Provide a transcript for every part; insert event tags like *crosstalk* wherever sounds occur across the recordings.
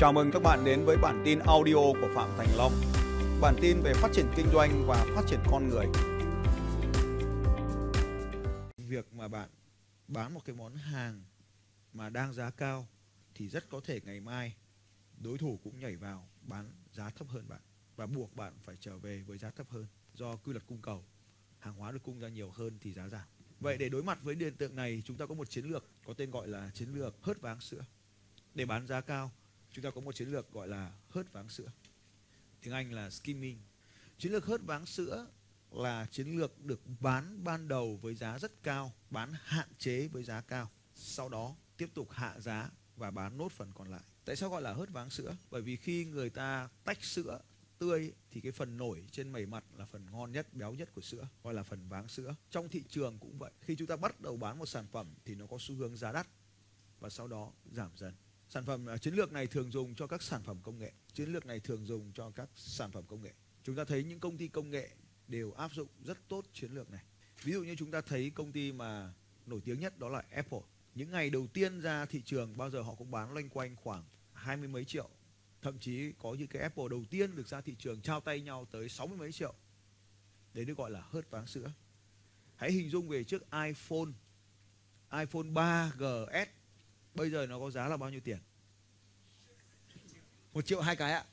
Chào mừng các bạn đến với bản tin audio của Phạm Thành Long. Bản tin về phát triển kinh doanh và phát triển con người. Việc mà bạn bán một cái món hàng mà đang giá cao thì rất có thể ngày mai đối thủ cũng nhảy vào bán giá thấp hơn bạn và buộc bạn phải trở về với giá thấp hơn do quy luật cung cầu hàng hóa được cung ra nhiều hơn thì giá giảm vậy để đối mặt với hiện tượng này, chúng ta có một chiến lược, có tên gọi là chiến lược hớt váng sữa để bán giá cao chúng ta có một chiến lược gọi là hớt váng sữa. Tiếng anh là skimming. Chiến lược hớt váng sữa là chiến lược được bán ban đầu với giá rất cao, bán hạn chế với giá cao, sau đó tiếp tục hạ giá và bán nốt phần còn lại. Tại sao gọi là hớt váng sữa? Bởi vì khi người ta tách sữa tươi thì cái phần nổi trên mẩy mặt là phần ngon nhất, béo nhất của sữa, gọi là phần váng sữa. Trong thị trường cũng vậy. Khi chúng ta bắt đầu bán một sản phẩm thì nó có xu hướng giá đắt và sau đó giảm dần sản phẩm à, chiến lược này thường dùng cho các sản phẩm công nghệ. Chiến lược này thường dùng cho các sản phẩm công nghệ. Chúng ta thấy những công ty công nghệ đều áp dụng rất tốt chiến lược này. Ví dụ như chúng ta thấy công ty mà nổi tiếng nhất đó là Apple. Những ngày đầu tiên ra thị trường, bao giờ họ cũng bán loanh quanh khoảng hai mươi mấy triệu. Thậm chí có những cái Apple đầu tiên được ra thị trường trao tay nhau tới sáu mươi mấy triệu. Đấy được gọi là hớt váng sữa. Hãy hình dung về chiếc iPhone. iPhone 3 GS bây giờ nó có giá là bao nhiêu tiền? Một triệu hai cái ạ.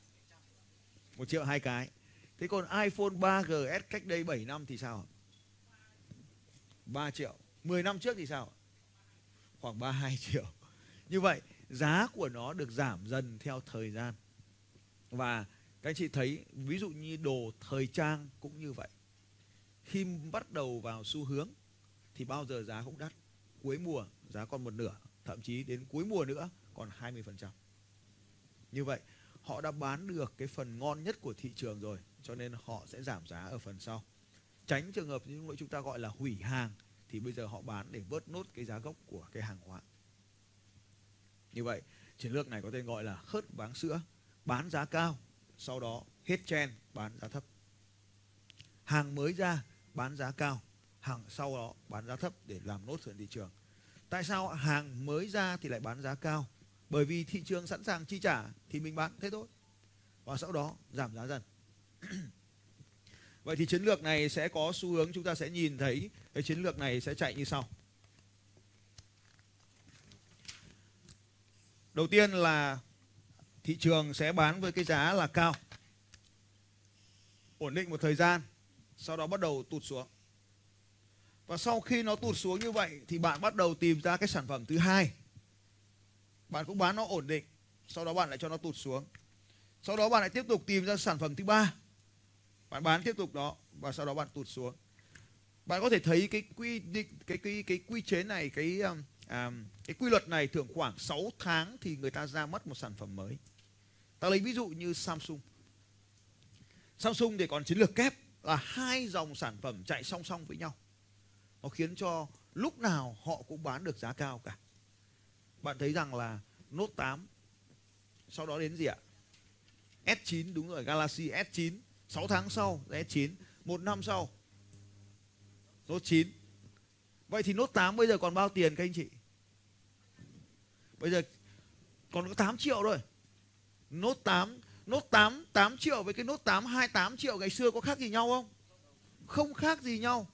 Một triệu hai cái. Thế còn iPhone 3 GS cách đây 7 năm thì sao 3 triệu. 10 năm trước thì sao khoảng 32 *laughs* triệu. Như vậy, giá của nó được giảm dần theo thời gian. Và các anh chị thấy, ví dụ như đồ thời trang cũng như vậy. Khi bắt đầu vào xu hướng, thì bao giờ giá cũng đắt. Cuối mùa, giá còn một nửa thậm chí đến cuối mùa nữa còn 20%. Như vậy, họ đã bán được cái phần ngon nhất của thị trường rồi, cho nên họ sẽ giảm giá ở phần sau. Tránh trường hợp như chúng ta gọi là hủy hàng thì bây giờ họ bán để vớt nốt cái giá gốc của cái hàng hóa. Như vậy, chiến lược này có tên gọi là hớt váng sữa, bán giá cao, sau đó hết chen bán giá thấp. Hàng mới ra bán giá cao, hàng sau đó bán giá thấp để làm nốt sự thị trường Tại sao hàng mới ra thì lại bán giá cao? Bởi vì thị trường sẵn sàng chi trả thì mình bán thế thôi. Và sau đó giảm giá dần. *clears throat* Vậy thì chiến lược này sẽ có xu hướng chúng ta sẽ nhìn thấy cái chiến lược này sẽ chạy như sau. Đầu tiên là thị trường sẽ bán với cái giá là cao. Ổn định một thời gian, sau đó bắt đầu tụt xuống. Và sau khi nó tụt xuống như vậy thì bạn bắt đầu tìm ra cái sản phẩm thứ hai. Bạn cũng bán nó ổn định, sau đó bạn lại cho nó tụt xuống. Sau đó bạn lại tiếp tục tìm ra sản phẩm thứ ba. Bạn bán tiếp tục đó và sau đó bạn tụt xuống. Bạn có thể thấy cái quy định cái cái cái quy chế này cái um, um cái quy luật này thường khoảng 6 tháng thì người ta ra mắt một sản phẩm mới. Ta lấy ví dụ như Samsung. Samsung thì còn chiến lược kép là hai dòng sản phẩm chạy song song với nhau nó khiến cho lúc nào họ cũng bán được giá cao cả. Bạn thấy rằng là Note 8 sau đó đến gì ạ? S9 đúng rồi, Galaxy S9 6 tháng sau S9 một năm sau, Note 9 vậy thì Note 8 bây giờ còn bao tiền các anh chị? Bây giờ còn có 8 triệu thôi. Note 8 Note 8 8 triệu với cái Note 8 28 triệu ngày xưa có khác gì nhau không? Không khác gì nhau.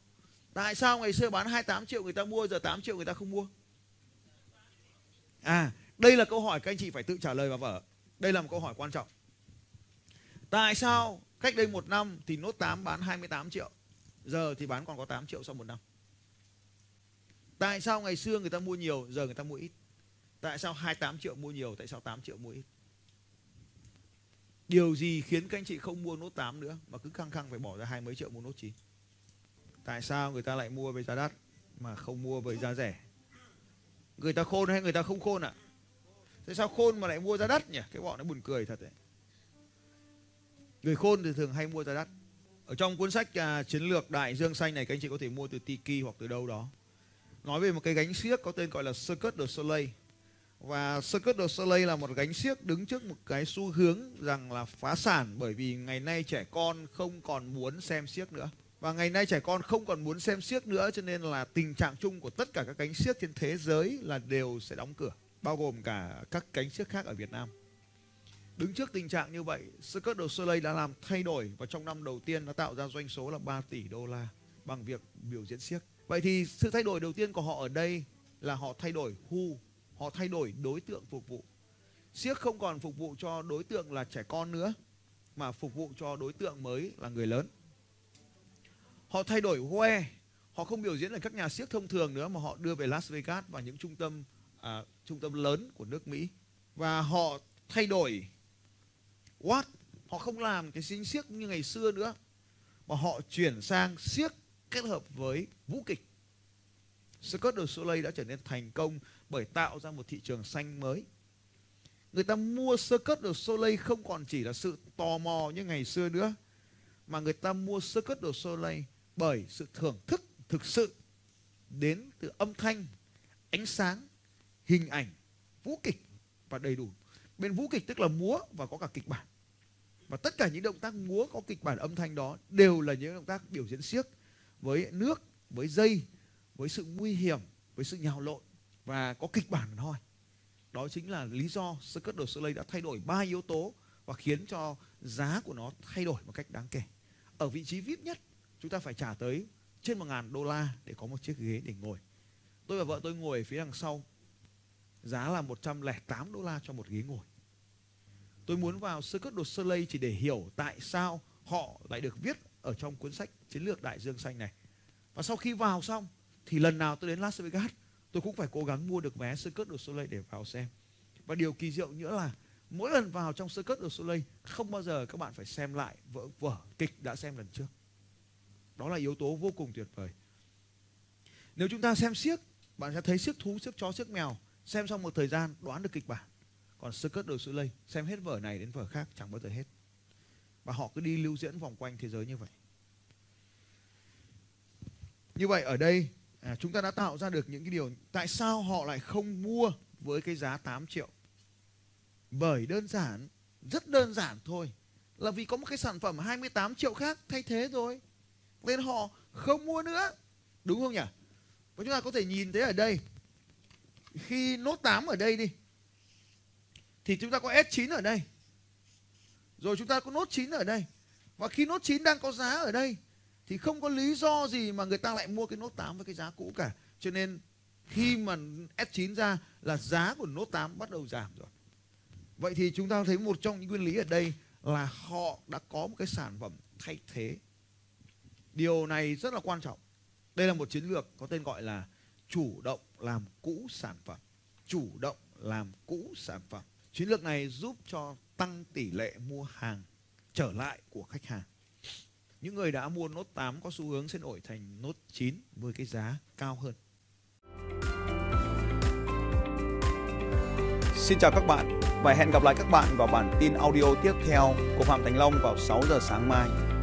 Tại sao ngày xưa bán 28 triệu người ta mua giờ 8 triệu người ta không mua? À, đây là câu hỏi các anh chị phải tự trả lời vào vở. Đây là một câu hỏi quan trọng. Tại sao cách đây một năm thì nốt 8 bán 28 triệu, giờ thì bán còn có 8 triệu sau một năm? Tại sao ngày xưa người ta mua nhiều, giờ người ta mua ít? Tại sao 28 triệu mua nhiều, tại sao 8 triệu mua ít? Điều gì khiến các anh chị không mua nốt 8 nữa mà cứ khăng khăng phải bỏ ra hai mấy triệu mua nốt 9? Tại sao người ta lại mua với giá đắt mà không mua với giá rẻ? Người ta khôn hay người ta không khôn ạ? À? Tại sao khôn mà lại mua giá đắt nhỉ? Cái bọn nó buồn cười thật đấy. Người khôn thì thường hay mua giá đắt. Ở trong cuốn sách à, chiến lược đại dương xanh này các anh chị có thể mua từ Tiki hoặc từ đâu đó. Nói về một cái gánh xiếc có tên gọi là Circuit de Soleil. Và Circuit de Soleil là một gánh xiếc đứng trước một cái xu hướng rằng là phá sản bởi vì ngày nay trẻ con không còn muốn xem xiếc nữa. Và ngày nay trẻ con không còn muốn xem siếc nữa cho nên là tình trạng chung của tất cả các cánh siếc trên thế giới là đều sẽ đóng cửa, bao gồm cả các cánh siếc khác ở Việt Nam. Đứng trước tình trạng như vậy, Cirque du Soleil đã làm thay đổi và trong năm đầu tiên đã tạo ra doanh số là 3 tỷ đô la bằng việc biểu diễn siếc. Vậy thì sự thay đổi đầu tiên của họ ở đây là họ thay đổi khu họ thay đổi đối tượng phục vụ. Siếc không còn phục vụ cho đối tượng là trẻ con nữa mà phục vụ cho đối tượng mới là người lớn. Họ thay đổi hoe họ không biểu diễn ở các nhà siếc thông thường nữa mà họ đưa về Las Vegas và những trung tâm à, trung tâm lớn của nước Mỹ và họ thay đổi what, họ không làm cái sinh siếc như ngày xưa nữa mà họ chuyển sang siếc kết hợp với vũ kịch. Cirque du Soleil đã trở nên thành công bởi tạo ra một thị trường xanh mới. Người ta mua Cirque du Soleil không còn chỉ là sự tò mò như ngày xưa nữa, mà người ta mua Cirque du Soleil bởi sự thưởng thức thực sự đến từ âm thanh, ánh sáng, hình ảnh, vũ kịch và đầy đủ. Bên vũ kịch tức là múa và có cả kịch bản. Và tất cả những động tác múa có kịch bản âm thanh đó đều là những động tác biểu diễn siếc với nước, với dây, với sự nguy hiểm, với sự nhào lộn và có kịch bản thôi. Đó chính là lý do Cirque du Soleil đã thay đổi ba yếu tố và khiến cho giá của nó thay đổi một cách đáng kể. Ở vị trí VIP nhất, chúng ta phải trả tới trên một ngàn đô la để có một chiếc ghế để ngồi. Tôi và vợ tôi ngồi ở phía đằng sau, giá là 108 đô la cho một ghế ngồi. Tôi muốn vào Cirque du Soleil chỉ để hiểu tại sao họ lại được viết ở trong cuốn sách chiến lược đại dương xanh này. Và sau khi vào xong thì lần nào tôi đến Las Vegas tôi cũng phải cố gắng mua được vé Cirque du Soleil để vào xem. Và điều kỳ diệu nữa là mỗi lần vào trong Cirque du Soleil không bao giờ các bạn phải xem lại vở vở kịch đã xem lần trước. Đó là yếu tố vô cùng tuyệt vời. Nếu chúng ta xem siếc, bạn sẽ thấy siếc thú, siếc chó, siếc mèo, xem xong một thời gian đoán được kịch bản. Còn sơ cất đồ sự lây, xem hết vở này đến vở khác chẳng bao giờ hết. Và họ cứ đi lưu diễn vòng quanh thế giới như vậy. Như vậy ở đây à, chúng ta đã tạo ra được những cái điều tại sao họ lại không mua với cái giá 8 triệu bởi đơn giản rất đơn giản thôi là vì có một cái sản phẩm 28 triệu khác thay thế rồi nên họ, không mua nữa đúng không nhỉ và chúng ta có thể nhìn thấy ở đây, khi nốt 8 ở đây đi, thì chúng ta có S9 ở đây rồi chúng ta có nốt 9 ở đây và khi nốt 9 đang có giá ở đây, thì không có lý do gì mà người ta lại mua cái nốt 8 với cái giá cũ cả. Cho nên khi mà S9 ra là giá của nốt 8 bắt đầu giảm rồi. Vậy thì chúng ta thấy một trong những nguyên lý ở đây là họ đã có một cái sản phẩm thay thế. Điều này rất là quan trọng. Đây là một chiến lược có tên gọi là chủ động làm cũ sản phẩm. Chủ động làm cũ sản phẩm. Chiến lược này giúp cho tăng tỷ lệ mua hàng trở lại của khách hàng. Những người đã mua nốt 8 có xu hướng sẽ đổi thành nốt 9 với cái giá cao hơn. Xin chào các bạn và hẹn gặp lại các bạn vào bản tin audio tiếp theo của Phạm Thành Long vào 6 giờ sáng mai.